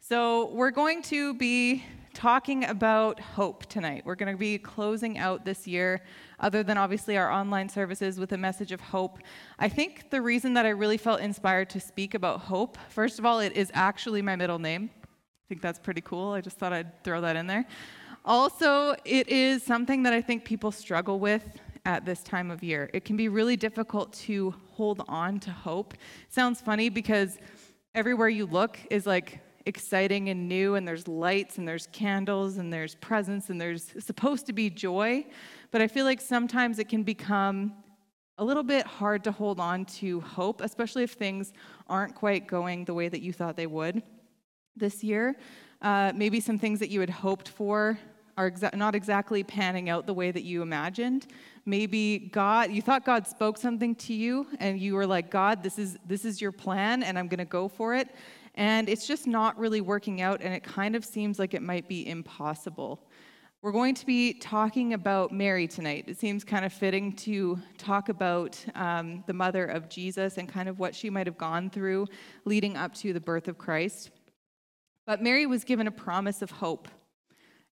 So, we're going to be talking about hope tonight. We're going to be closing out this year, other than obviously our online services, with a message of hope. I think the reason that I really felt inspired to speak about hope, first of all, it is actually my middle name. I think that's pretty cool. I just thought I'd throw that in there. Also, it is something that I think people struggle with at this time of year. It can be really difficult to hold on to hope. sounds funny because everywhere you look is like exciting and new, and there's lights, and there's candles, and there's presents, and there's supposed to be joy. But I feel like sometimes it can become a little bit hard to hold on to hope, especially if things aren't quite going the way that you thought they would this year. Uh, maybe some things that you had hoped for are exa- not exactly panning out the way that you imagined. Maybe God, you thought God spoke something to you, and you were like, God, this is this is your plan, and I'm going to go for it and it's just not really working out, and it kind of seems like it might be impossible. We're going to be talking about Mary tonight. It seems kind of fitting to talk about um, the mother of Jesus and kind of what she might have gone through leading up to the birth of Christ. But Mary was given a promise of hope.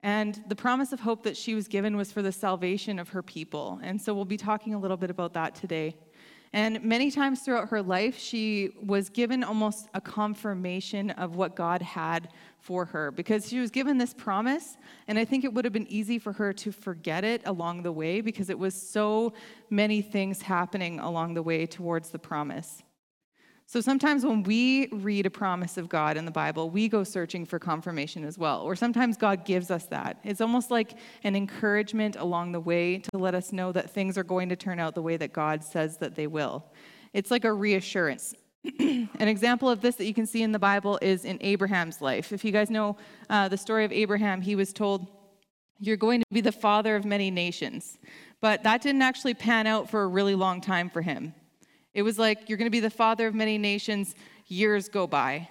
And the promise of hope that she was given was for the salvation of her people. And so we'll be talking a little bit about that today. And many times throughout her life, she was given almost a confirmation of what God had for her because she was given this promise. And I think it would have been easy for her to forget it along the way because it was so many things happening along the way towards the promise. So sometimes when we read a promise of God in the Bible, we go searching for confirmation as well. Or sometimes God gives us that. It's almost like an encouragement along the way to let us know that things are going to turn out the way that God says that they will. It's like a reassurance. an example of this that you can see in the Bible is in Abraham's life. If you guys know uh, the story of Abraham, he was told, You're going to be the father of many nations. But that didn't actually pan out for a really long time for him. It was like, You're going to be the father of many nations. Years go by.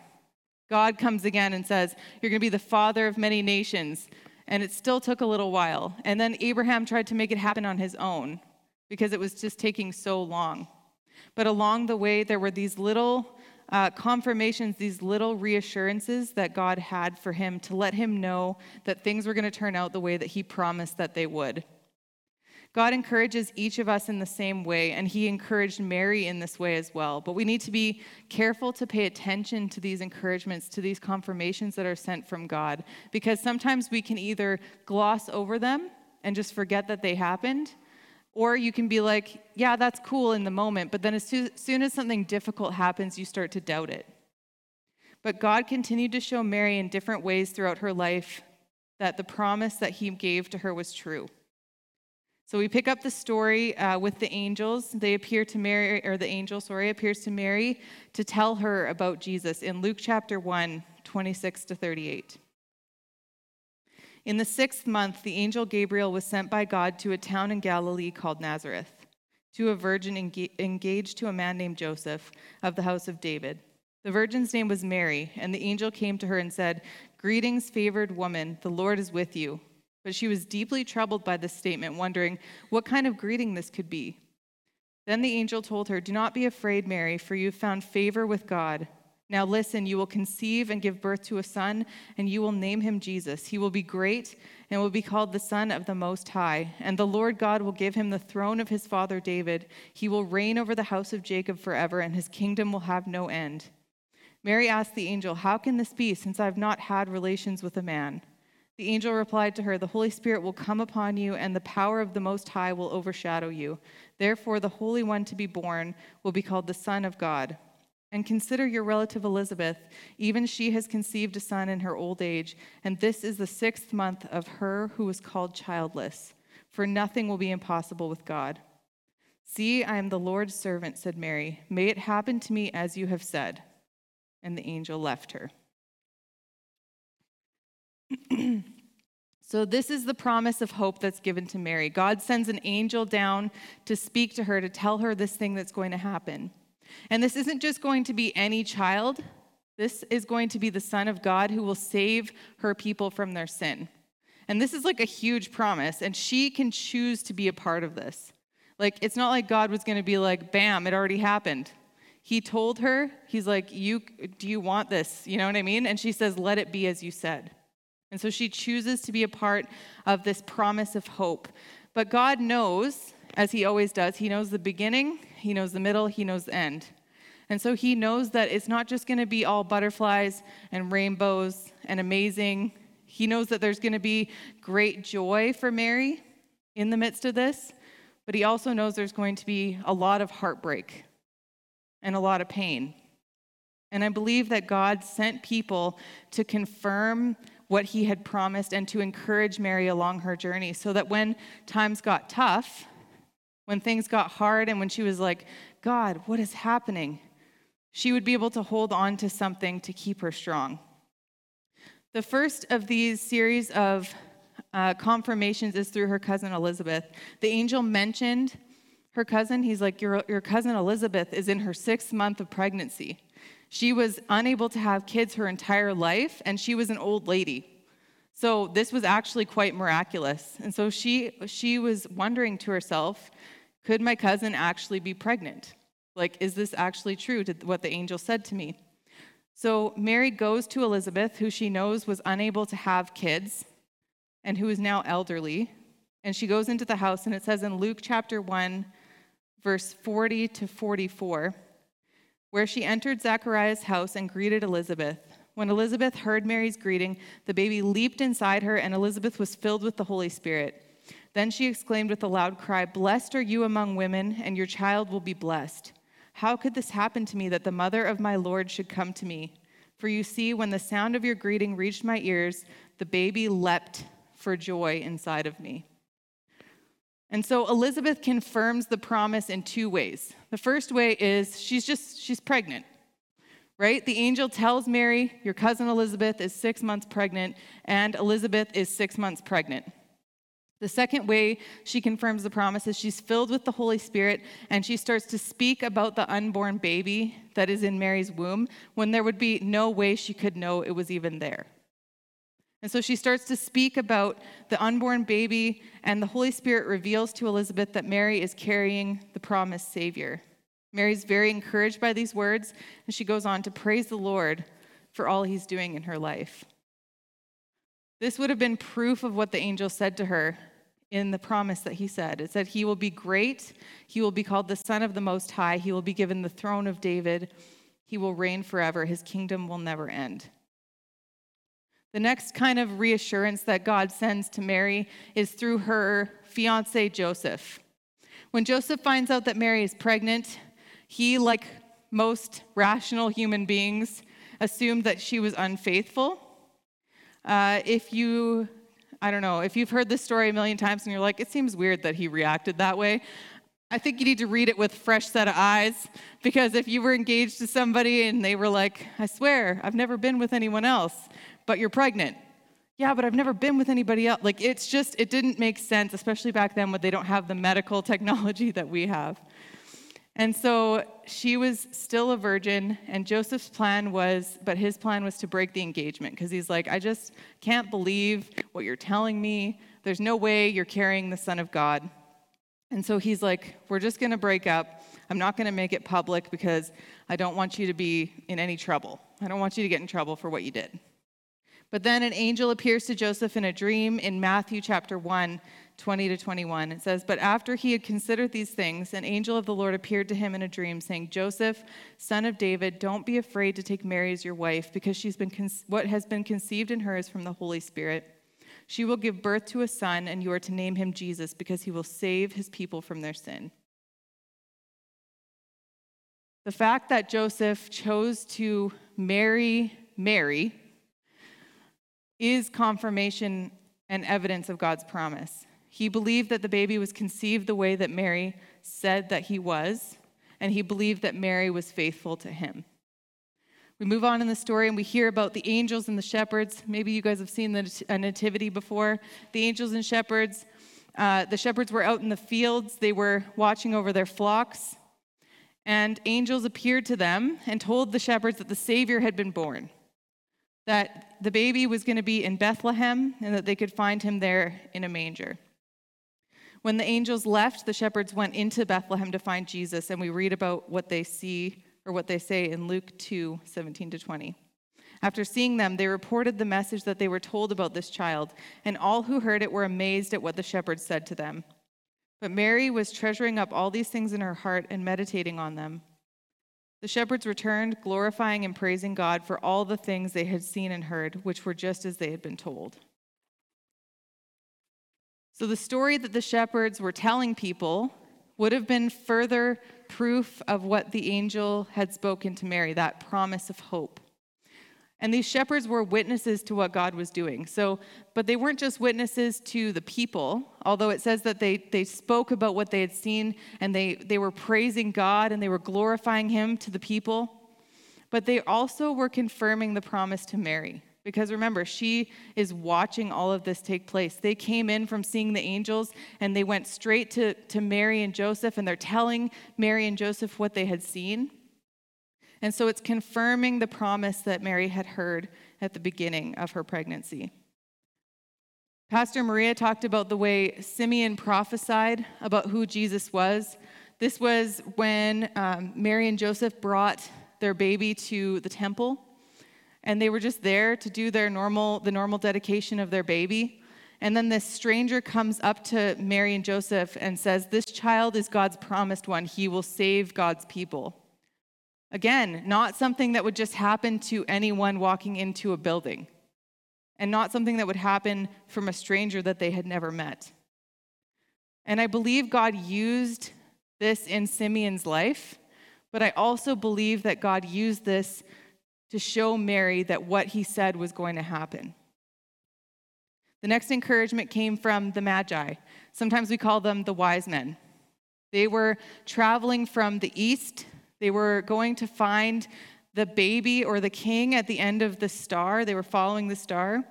God comes again and says, You're going to be the father of many nations. And it still took a little while. And then Abraham tried to make it happen on his own because it was just taking so long. But along the way, there were these little uh, confirmations, these little reassurances that God had for him to let him know that things were going to turn out the way that he promised that they would. God encourages each of us in the same way, and He encouraged Mary in this way as well. But we need to be careful to pay attention to these encouragements, to these confirmations that are sent from God, because sometimes we can either gloss over them and just forget that they happened, or you can be like, yeah, that's cool in the moment, but then as soon as something difficult happens, you start to doubt it. But God continued to show Mary in different ways throughout her life that the promise that He gave to her was true. So we pick up the story uh, with the angels. They appear to Mary, or the angel, sorry, appears to Mary to tell her about Jesus in Luke chapter 1, 26 to 38. In the sixth month, the angel Gabriel was sent by God to a town in Galilee called Nazareth, to a virgin engaged to a man named Joseph of the house of David. The virgin's name was Mary, and the angel came to her and said, Greetings, favored woman, the Lord is with you. But she was deeply troubled by this statement, wondering what kind of greeting this could be. Then the angel told her, Do not be afraid, Mary, for you have found favor with God. Now listen, you will conceive and give birth to a son, and you will name him Jesus. He will be great and will be called the Son of the Most High. And the Lord God will give him the throne of his father David. He will reign over the house of Jacob forever, and his kingdom will have no end. Mary asked the angel, How can this be, since I have not had relations with a man? The angel replied to her, The Holy Spirit will come upon you, and the power of the Most High will overshadow you. Therefore, the Holy One to be born will be called the Son of God. And consider your relative Elizabeth. Even she has conceived a son in her old age, and this is the sixth month of her who was called childless. For nothing will be impossible with God. See, I am the Lord's servant, said Mary. May it happen to me as you have said. And the angel left her. so, this is the promise of hope that's given to Mary. God sends an angel down to speak to her, to tell her this thing that's going to happen. And this isn't just going to be any child, this is going to be the Son of God who will save her people from their sin. And this is like a huge promise, and she can choose to be a part of this. Like, it's not like God was going to be like, bam, it already happened. He told her, he's like, "You do you want this?" You know what I mean? And she says, "Let it be as you said." And so she chooses to be a part of this promise of hope. But God knows, as he always does, he knows the beginning, he knows the middle, he knows the end. And so he knows that it's not just going to be all butterflies and rainbows and amazing. He knows that there's going to be great joy for Mary in the midst of this, but he also knows there's going to be a lot of heartbreak and a lot of pain. And I believe that God sent people to confirm what he had promised and to encourage Mary along her journey so that when times got tough, when things got hard, and when she was like, God, what is happening? She would be able to hold on to something to keep her strong. The first of these series of uh, confirmations is through her cousin Elizabeth. The angel mentioned her cousin. He's like, your, your cousin Elizabeth is in her sixth month of pregnancy. She was unable to have kids her entire life, and she was an old lady. So this was actually quite miraculous. And so she, she was wondering to herself, could my cousin actually be pregnant? Like, is this actually true to what the angel said to me? So Mary goes to Elizabeth, who she knows was unable to have kids and who is now elderly. And she goes into the house, and it says in Luke chapter 1, verse 40 to 44, where she entered Zachariah's house and greeted Elizabeth. When Elizabeth heard Mary's greeting, the baby leaped inside her, and Elizabeth was filled with the Holy Spirit. Then she exclaimed with a loud cry, Blessed are you among women, and your child will be blessed. How could this happen to me that the mother of my Lord should come to me? For you see, when the sound of your greeting reached my ears, the baby leapt for joy inside of me. And so Elizabeth confirms the promise in two ways. The first way is she's just, she's pregnant, right? The angel tells Mary, Your cousin Elizabeth is six months pregnant, and Elizabeth is six months pregnant. The second way she confirms the promise is she's filled with the Holy Spirit and she starts to speak about the unborn baby that is in Mary's womb when there would be no way she could know it was even there. And so she starts to speak about the unborn baby, and the Holy Spirit reveals to Elizabeth that Mary is carrying the promised Savior. Mary's very encouraged by these words, and she goes on to praise the Lord for all he's doing in her life. This would have been proof of what the angel said to her in the promise that he said. It said, He will be great. He will be called the Son of the Most High. He will be given the throne of David. He will reign forever. His kingdom will never end. The next kind of reassurance that God sends to Mary is through her fiance, Joseph. When Joseph finds out that Mary is pregnant, he, like most rational human beings, assumed that she was unfaithful. Uh, if you, I don't know, if you've heard this story a million times and you're like, it seems weird that he reacted that way, I think you need to read it with fresh set of eyes because if you were engaged to somebody and they were like, I swear, I've never been with anyone else, but you're pregnant. Yeah, but I've never been with anybody else. Like, it's just, it didn't make sense, especially back then when they don't have the medical technology that we have. And so she was still a virgin, and Joseph's plan was, but his plan was to break the engagement because he's like, I just can't believe what you're telling me. There's no way you're carrying the Son of God. And so he's like, We're just going to break up. I'm not going to make it public because I don't want you to be in any trouble. I don't want you to get in trouble for what you did. But then an angel appears to Joseph in a dream in Matthew chapter 1, 20 to 21. It says, But after he had considered these things, an angel of the Lord appeared to him in a dream, saying, Joseph, son of David, don't be afraid to take Mary as your wife, because she's been con- what has been conceived in her is from the Holy Spirit. She will give birth to a son, and you are to name him Jesus, because he will save his people from their sin. The fact that Joseph chose to marry Mary is confirmation and evidence of God's promise. He believed that the baby was conceived the way that Mary said that he was, and he believed that Mary was faithful to him. We move on in the story and we hear about the angels and the shepherds. Maybe you guys have seen the nativity before. The angels and shepherds, uh, the shepherds were out in the fields, they were watching over their flocks, and angels appeared to them and told the shepherds that the Savior had been born that the baby was going to be in Bethlehem and that they could find him there in a manger. When the angels left, the shepherds went into Bethlehem to find Jesus, and we read about what they see or what they say in Luke 2 17 to 20. After seeing them, they reported the message that they were told about this child, and all who heard it were amazed at what the shepherds said to them. But Mary was treasuring up all these things in her heart and meditating on them. The shepherds returned, glorifying and praising God for all the things they had seen and heard, which were just as they had been told. So, the story that the shepherds were telling people would have been further proof of what the angel had spoken to Mary, that promise of hope. And these shepherds were witnesses to what God was doing. So, but they weren't just witnesses to the people, although it says that they, they spoke about what they had seen and they, they were praising God and they were glorifying Him to the people. But they also were confirming the promise to Mary. Because remember, she is watching all of this take place. They came in from seeing the angels and they went straight to, to Mary and Joseph and they're telling Mary and Joseph what they had seen. And so it's confirming the promise that Mary had heard at the beginning of her pregnancy. Pastor Maria talked about the way Simeon prophesied about who Jesus was. This was when um, Mary and Joseph brought their baby to the temple, and they were just there to do their normal, the normal dedication of their baby. And then this stranger comes up to Mary and Joseph and says, This child is God's promised one. He will save God's people. Again, not something that would just happen to anyone walking into a building, and not something that would happen from a stranger that they had never met. And I believe God used this in Simeon's life, but I also believe that God used this to show Mary that what he said was going to happen. The next encouragement came from the Magi. Sometimes we call them the wise men. They were traveling from the east they were going to find the baby or the king at the end of the star. They were following the star.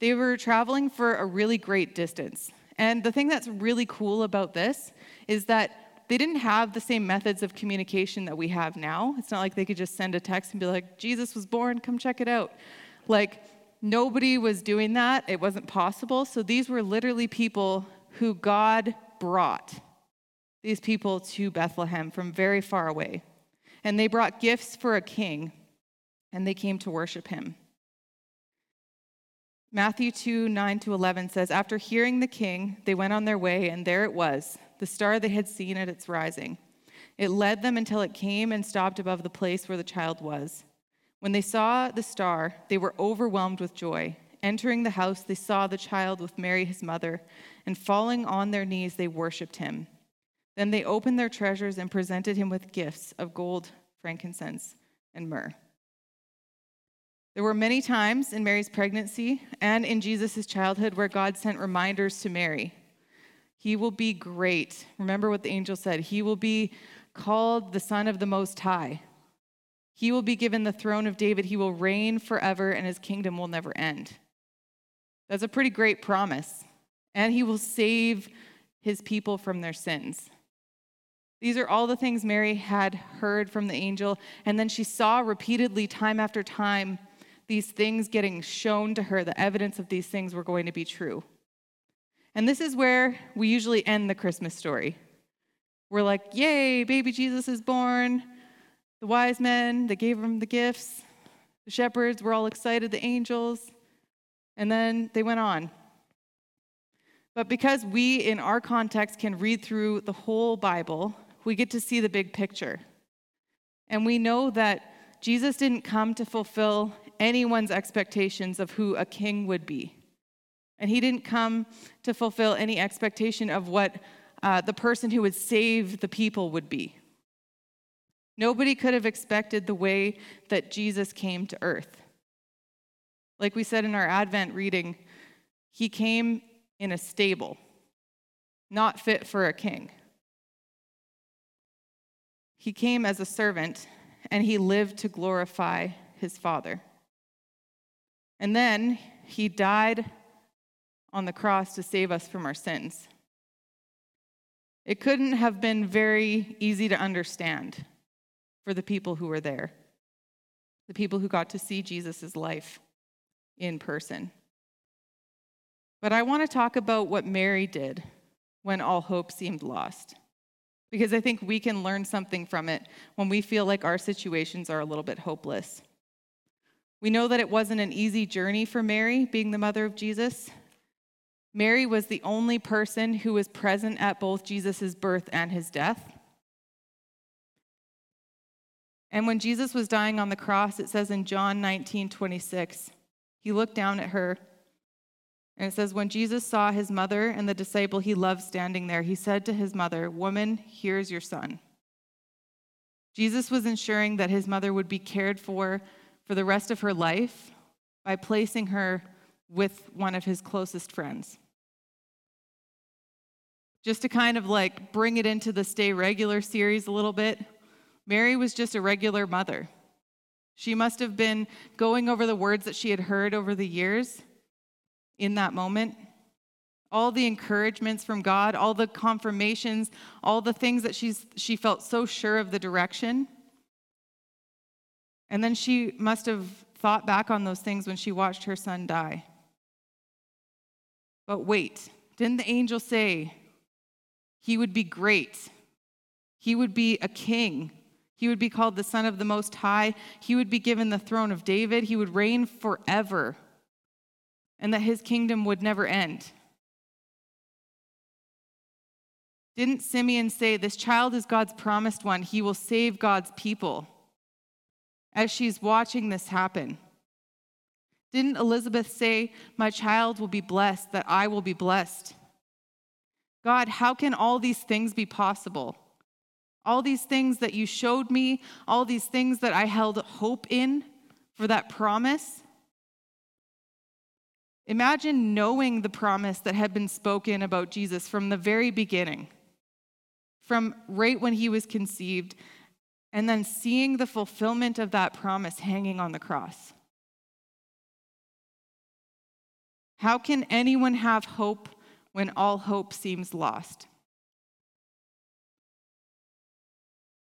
They were traveling for a really great distance. And the thing that's really cool about this is that they didn't have the same methods of communication that we have now. It's not like they could just send a text and be like, Jesus was born, come check it out. Like, nobody was doing that. It wasn't possible. So these were literally people who God brought, these people to Bethlehem from very far away and they brought gifts for a king, and they came to worship him. Matthew 2 9 to 11 says, After hearing the king, they went on their way, and there it was, the star they had seen at its rising. It led them until it came and stopped above the place where the child was. When they saw the star, they were overwhelmed with joy. Entering the house, they saw the child with Mary, his mother, and falling on their knees, they worshiped him. Then they opened their treasures and presented him with gifts of gold, frankincense, and myrrh. There were many times in Mary's pregnancy and in Jesus' childhood where God sent reminders to Mary. He will be great. Remember what the angel said. He will be called the Son of the Most High. He will be given the throne of David. He will reign forever, and his kingdom will never end. That's a pretty great promise. And he will save his people from their sins. These are all the things Mary had heard from the angel, and then she saw repeatedly, time after time, these things getting shown to her, the evidence of these things were going to be true. And this is where we usually end the Christmas story. We're like, yay, baby Jesus is born. The wise men, they gave him the gifts. The shepherds were all excited, the angels. And then they went on. But because we, in our context, can read through the whole Bible, we get to see the big picture. And we know that Jesus didn't come to fulfill anyone's expectations of who a king would be. And he didn't come to fulfill any expectation of what uh, the person who would save the people would be. Nobody could have expected the way that Jesus came to earth. Like we said in our Advent reading, he came in a stable, not fit for a king. He came as a servant, and he lived to glorify his Father. And then he died on the cross to save us from our sins. It couldn't have been very easy to understand for the people who were there, the people who got to see Jesus' life in person. But I want to talk about what Mary did when all hope seemed lost. Because I think we can learn something from it when we feel like our situations are a little bit hopeless. We know that it wasn't an easy journey for Mary, being the mother of Jesus. Mary was the only person who was present at both Jesus' birth and his death. And when Jesus was dying on the cross, it says in John 19 26, he looked down at her. And it says, When Jesus saw his mother and the disciple he loved standing there, he said to his mother, Woman, here's your son. Jesus was ensuring that his mother would be cared for for the rest of her life by placing her with one of his closest friends. Just to kind of like bring it into the Stay Regular series a little bit, Mary was just a regular mother. She must have been going over the words that she had heard over the years in that moment. All the encouragements from God, all the confirmations, all the things that she's, she felt so sure of the direction. And then she must have thought back on those things when she watched her son die. But wait, didn't the angel say he would be great? He would be a king. He would be called the Son of the Most High. He would be given the throne of David. He would reign forever, and that his kingdom would never end. Didn't Simeon say, This child is God's promised one? He will save God's people. As she's watching this happen, didn't Elizabeth say, My child will be blessed, that I will be blessed? God, how can all these things be possible? All these things that you showed me, all these things that I held hope in for that promise. Imagine knowing the promise that had been spoken about Jesus from the very beginning, from right when he was conceived, and then seeing the fulfillment of that promise hanging on the cross. How can anyone have hope when all hope seems lost?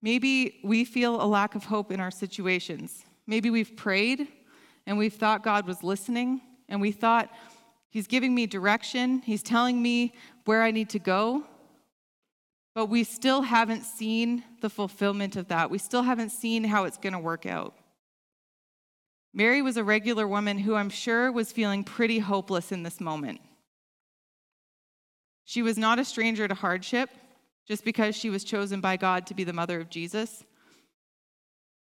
Maybe we feel a lack of hope in our situations. Maybe we've prayed and we've thought God was listening and we thought, He's giving me direction, He's telling me where I need to go. But we still haven't seen the fulfillment of that. We still haven't seen how it's going to work out. Mary was a regular woman who I'm sure was feeling pretty hopeless in this moment. She was not a stranger to hardship just because she was chosen by God to be the mother of Jesus.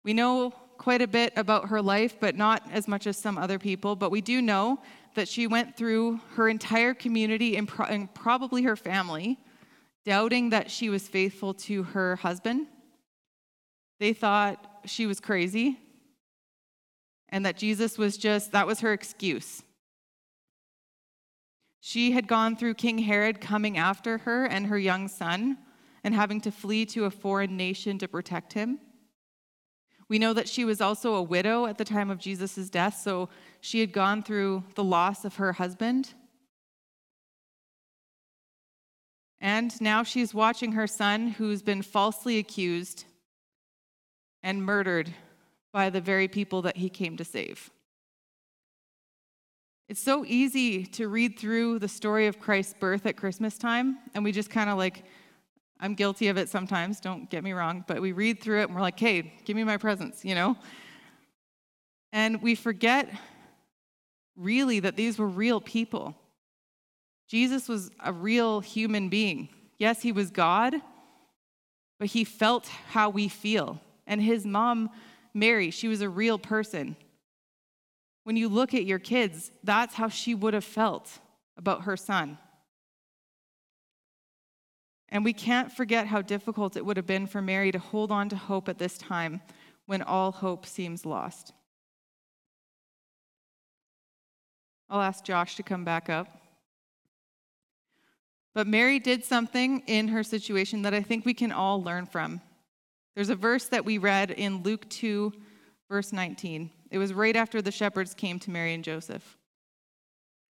We know quite a bit about her life, but not as much as some other people. But we do know that she went through her entire community and, pro- and probably her family, doubting that she was faithful to her husband. They thought she was crazy and that Jesus was just, that was her excuse. She had gone through King Herod coming after her and her young son and having to flee to a foreign nation to protect him. We know that she was also a widow at the time of Jesus' death, so she had gone through the loss of her husband. And now she's watching her son, who's been falsely accused and murdered by the very people that he came to save. It's so easy to read through the story of Christ's birth at Christmas time, and we just kind of like, I'm guilty of it sometimes, don't get me wrong, but we read through it and we're like, hey, give me my presents, you know? And we forget really that these were real people. Jesus was a real human being. Yes, he was God, but he felt how we feel. And his mom, Mary, she was a real person. When you look at your kids, that's how she would have felt about her son. And we can't forget how difficult it would have been for Mary to hold on to hope at this time when all hope seems lost. I'll ask Josh to come back up. But Mary did something in her situation that I think we can all learn from. There's a verse that we read in Luke 2, verse 19. It was right after the shepherds came to Mary and Joseph.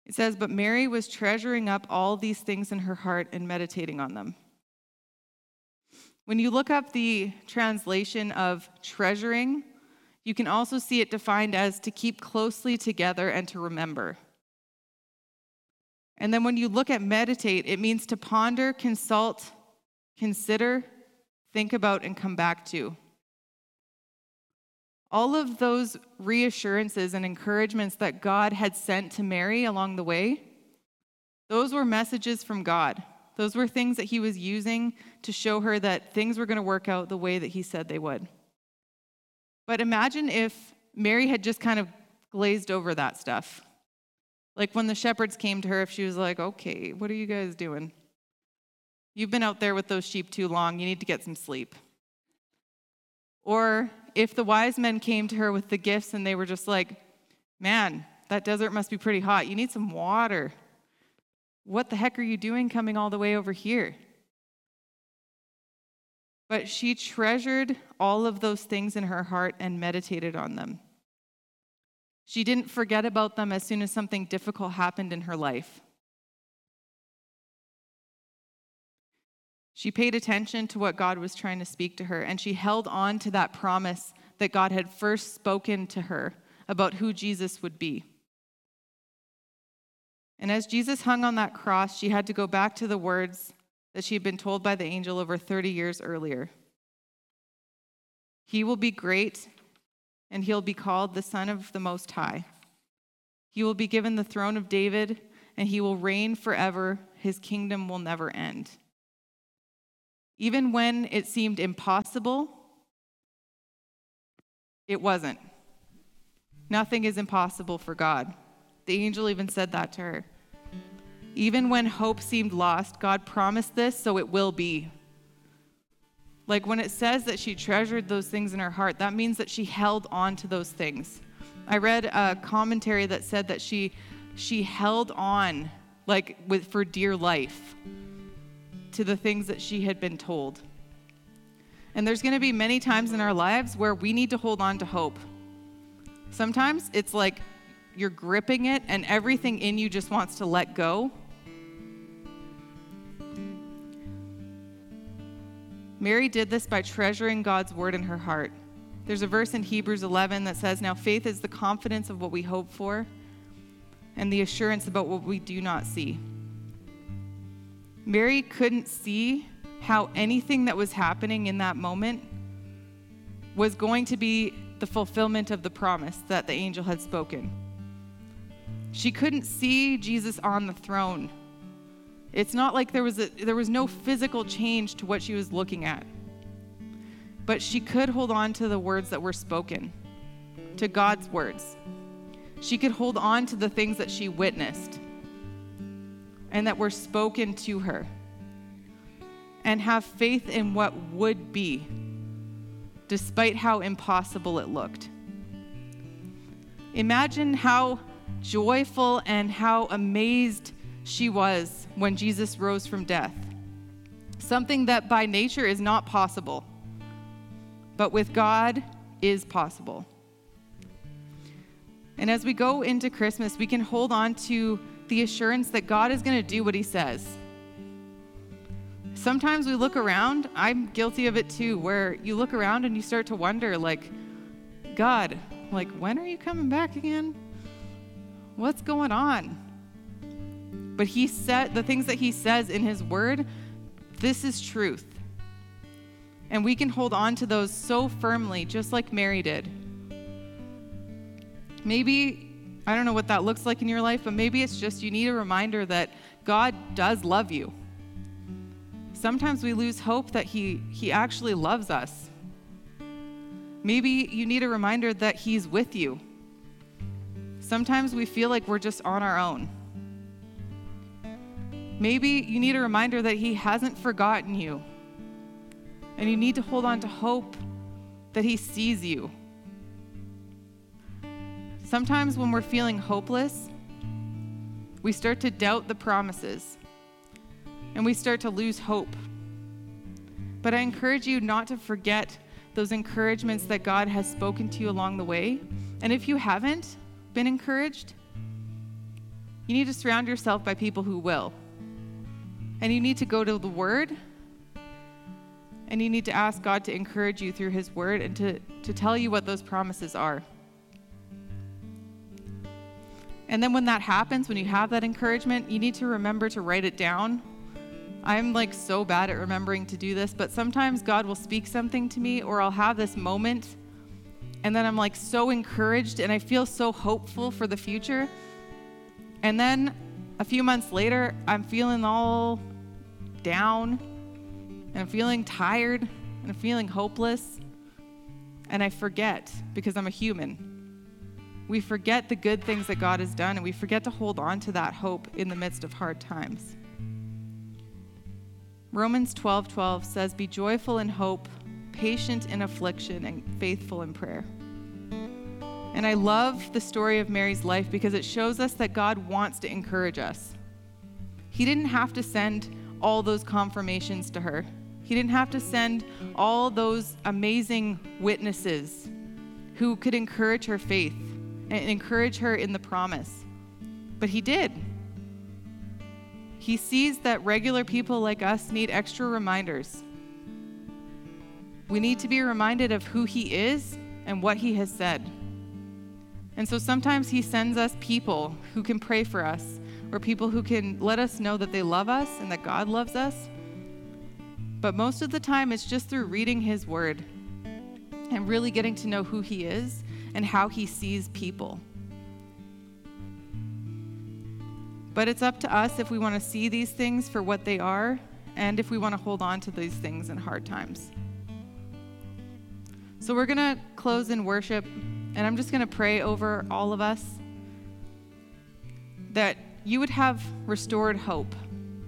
It says, But Mary was treasuring up all these things in her heart and meditating on them. When you look up the translation of treasuring, you can also see it defined as to keep closely together and to remember. And then when you look at meditate, it means to ponder, consult, consider, think about, and come back to. All of those reassurances and encouragements that God had sent to Mary along the way, those were messages from God. Those were things that he was using to show her that things were going to work out the way that he said they would. But imagine if Mary had just kind of glazed over that stuff. Like when the shepherds came to her, if she was like, okay, what are you guys doing? You've been out there with those sheep too long. You need to get some sleep. Or if the wise men came to her with the gifts and they were just like, man, that desert must be pretty hot. You need some water. What the heck are you doing coming all the way over here? But she treasured all of those things in her heart and meditated on them. She didn't forget about them as soon as something difficult happened in her life. She paid attention to what God was trying to speak to her, and she held on to that promise that God had first spoken to her about who Jesus would be. And as Jesus hung on that cross, she had to go back to the words that she had been told by the angel over 30 years earlier. He will be great, and he'll be called the Son of the Most High. He will be given the throne of David, and he will reign forever. His kingdom will never end. Even when it seemed impossible, it wasn't. Nothing is impossible for God. The angel even said that to her. Even when hope seemed lost, God promised this, so it will be. Like when it says that she treasured those things in her heart, that means that she held on to those things. I read a commentary that said that she she held on like with for dear life to the things that she had been told. And there's going to be many times in our lives where we need to hold on to hope. Sometimes it's like you're gripping it and everything in you just wants to let go. Mary did this by treasuring God's word in her heart. There's a verse in Hebrews 11 that says, Now faith is the confidence of what we hope for and the assurance about what we do not see. Mary couldn't see how anything that was happening in that moment was going to be the fulfillment of the promise that the angel had spoken. She couldn't see Jesus on the throne. It's not like there was a, there was no physical change to what she was looking at. But she could hold on to the words that were spoken, to God's words. She could hold on to the things that she witnessed and that were spoken to her. And have faith in what would be, despite how impossible it looked. Imagine how joyful and how amazed she was when Jesus rose from death. Something that by nature is not possible, but with God is possible. And as we go into Christmas, we can hold on to the assurance that God is going to do what he says. Sometimes we look around, I'm guilty of it too, where you look around and you start to wonder, like, God, like, when are you coming back again? What's going on? But he said the things that he says in his word, this is truth. And we can hold on to those so firmly, just like Mary did. Maybe I don't know what that looks like in your life, but maybe it's just you need a reminder that God does love you. Sometimes we lose hope that he, he actually loves us. Maybe you need a reminder that He's with you. Sometimes we feel like we're just on our own. Maybe you need a reminder that He hasn't forgotten you. And you need to hold on to hope that He sees you Sometimes when we're feeling hopeless, we start to doubt the promises and we start to lose hope. But I encourage you not to forget those encouragements that God has spoken to you along the way. And if you haven't been encouraged, you need to surround yourself by people who will. And you need to go to the Word and you need to ask God to encourage you through His Word and to, to tell you what those promises are. And then when that happens, when you have that encouragement, you need to remember to write it down I'm like so bad at remembering to do this, but sometimes God will speak something to me or I'll have this moment and then I'm like so encouraged and I feel so hopeful for the future. And then a few months later, I'm feeling all down and I'm feeling tired and I'm feeling hopeless. And I forget because I'm a human. We forget the good things that God has done and we forget to hold on to that hope in the midst of hard times. Romans 12 12 says, Be joyful in hope, patient in affliction, and faithful in prayer. And I love the story of Mary's life because it shows us that God wants to encourage us. He didn't have to send all those confirmations to her, He didn't have to send all those amazing witnesses who could encourage her faith and encourage her in the promise. But He did. He sees that regular people like us need extra reminders. We need to be reminded of who He is and what He has said. And so sometimes He sends us people who can pray for us, or people who can let us know that they love us and that God loves us. But most of the time, it's just through reading His Word and really getting to know who He is and how He sees people. But it's up to us if we want to see these things for what they are and if we want to hold on to these things in hard times. So we're going to close in worship, and I'm just going to pray over all of us that you would have restored hope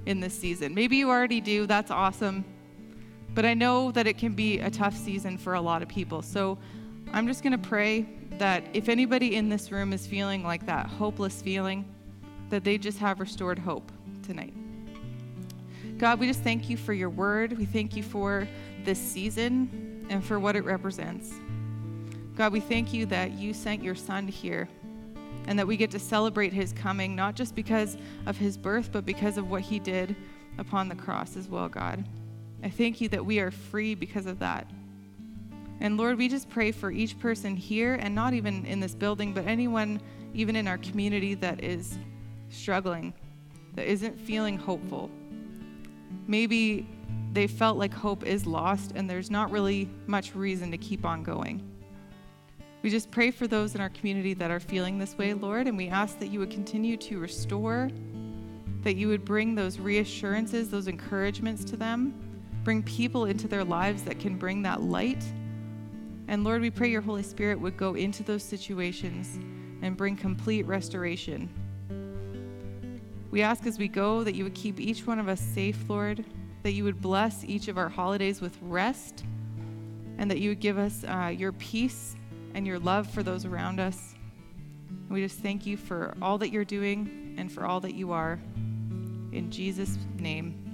in this season. Maybe you already do, that's awesome. But I know that it can be a tough season for a lot of people. So I'm just going to pray that if anybody in this room is feeling like that hopeless feeling, that they just have restored hope tonight. God, we just thank you for your word. We thank you for this season and for what it represents. God, we thank you that you sent your son here and that we get to celebrate his coming, not just because of his birth, but because of what he did upon the cross as well, God. I thank you that we are free because of that. And Lord, we just pray for each person here and not even in this building, but anyone even in our community that is struggling, that isn't feeling hopeful. Maybe they felt like hope is lost and there's not really much reason to keep on going. We just pray for those in our community that are feeling this way, Lord, and we ask that you would continue to restore, that you would bring those reassurances, those encouragements to them, bring people into their lives that can bring that light. And Lord, we pray your Holy Spirit would go into those situations and bring complete restoration we ask as we go that you would keep each one of us safe, Lord, that you would bless each of our holidays with rest, and that you would give us uh, your peace and your love for those around us. And we just thank you for all that you're doing and for all that you are. In Jesus' name,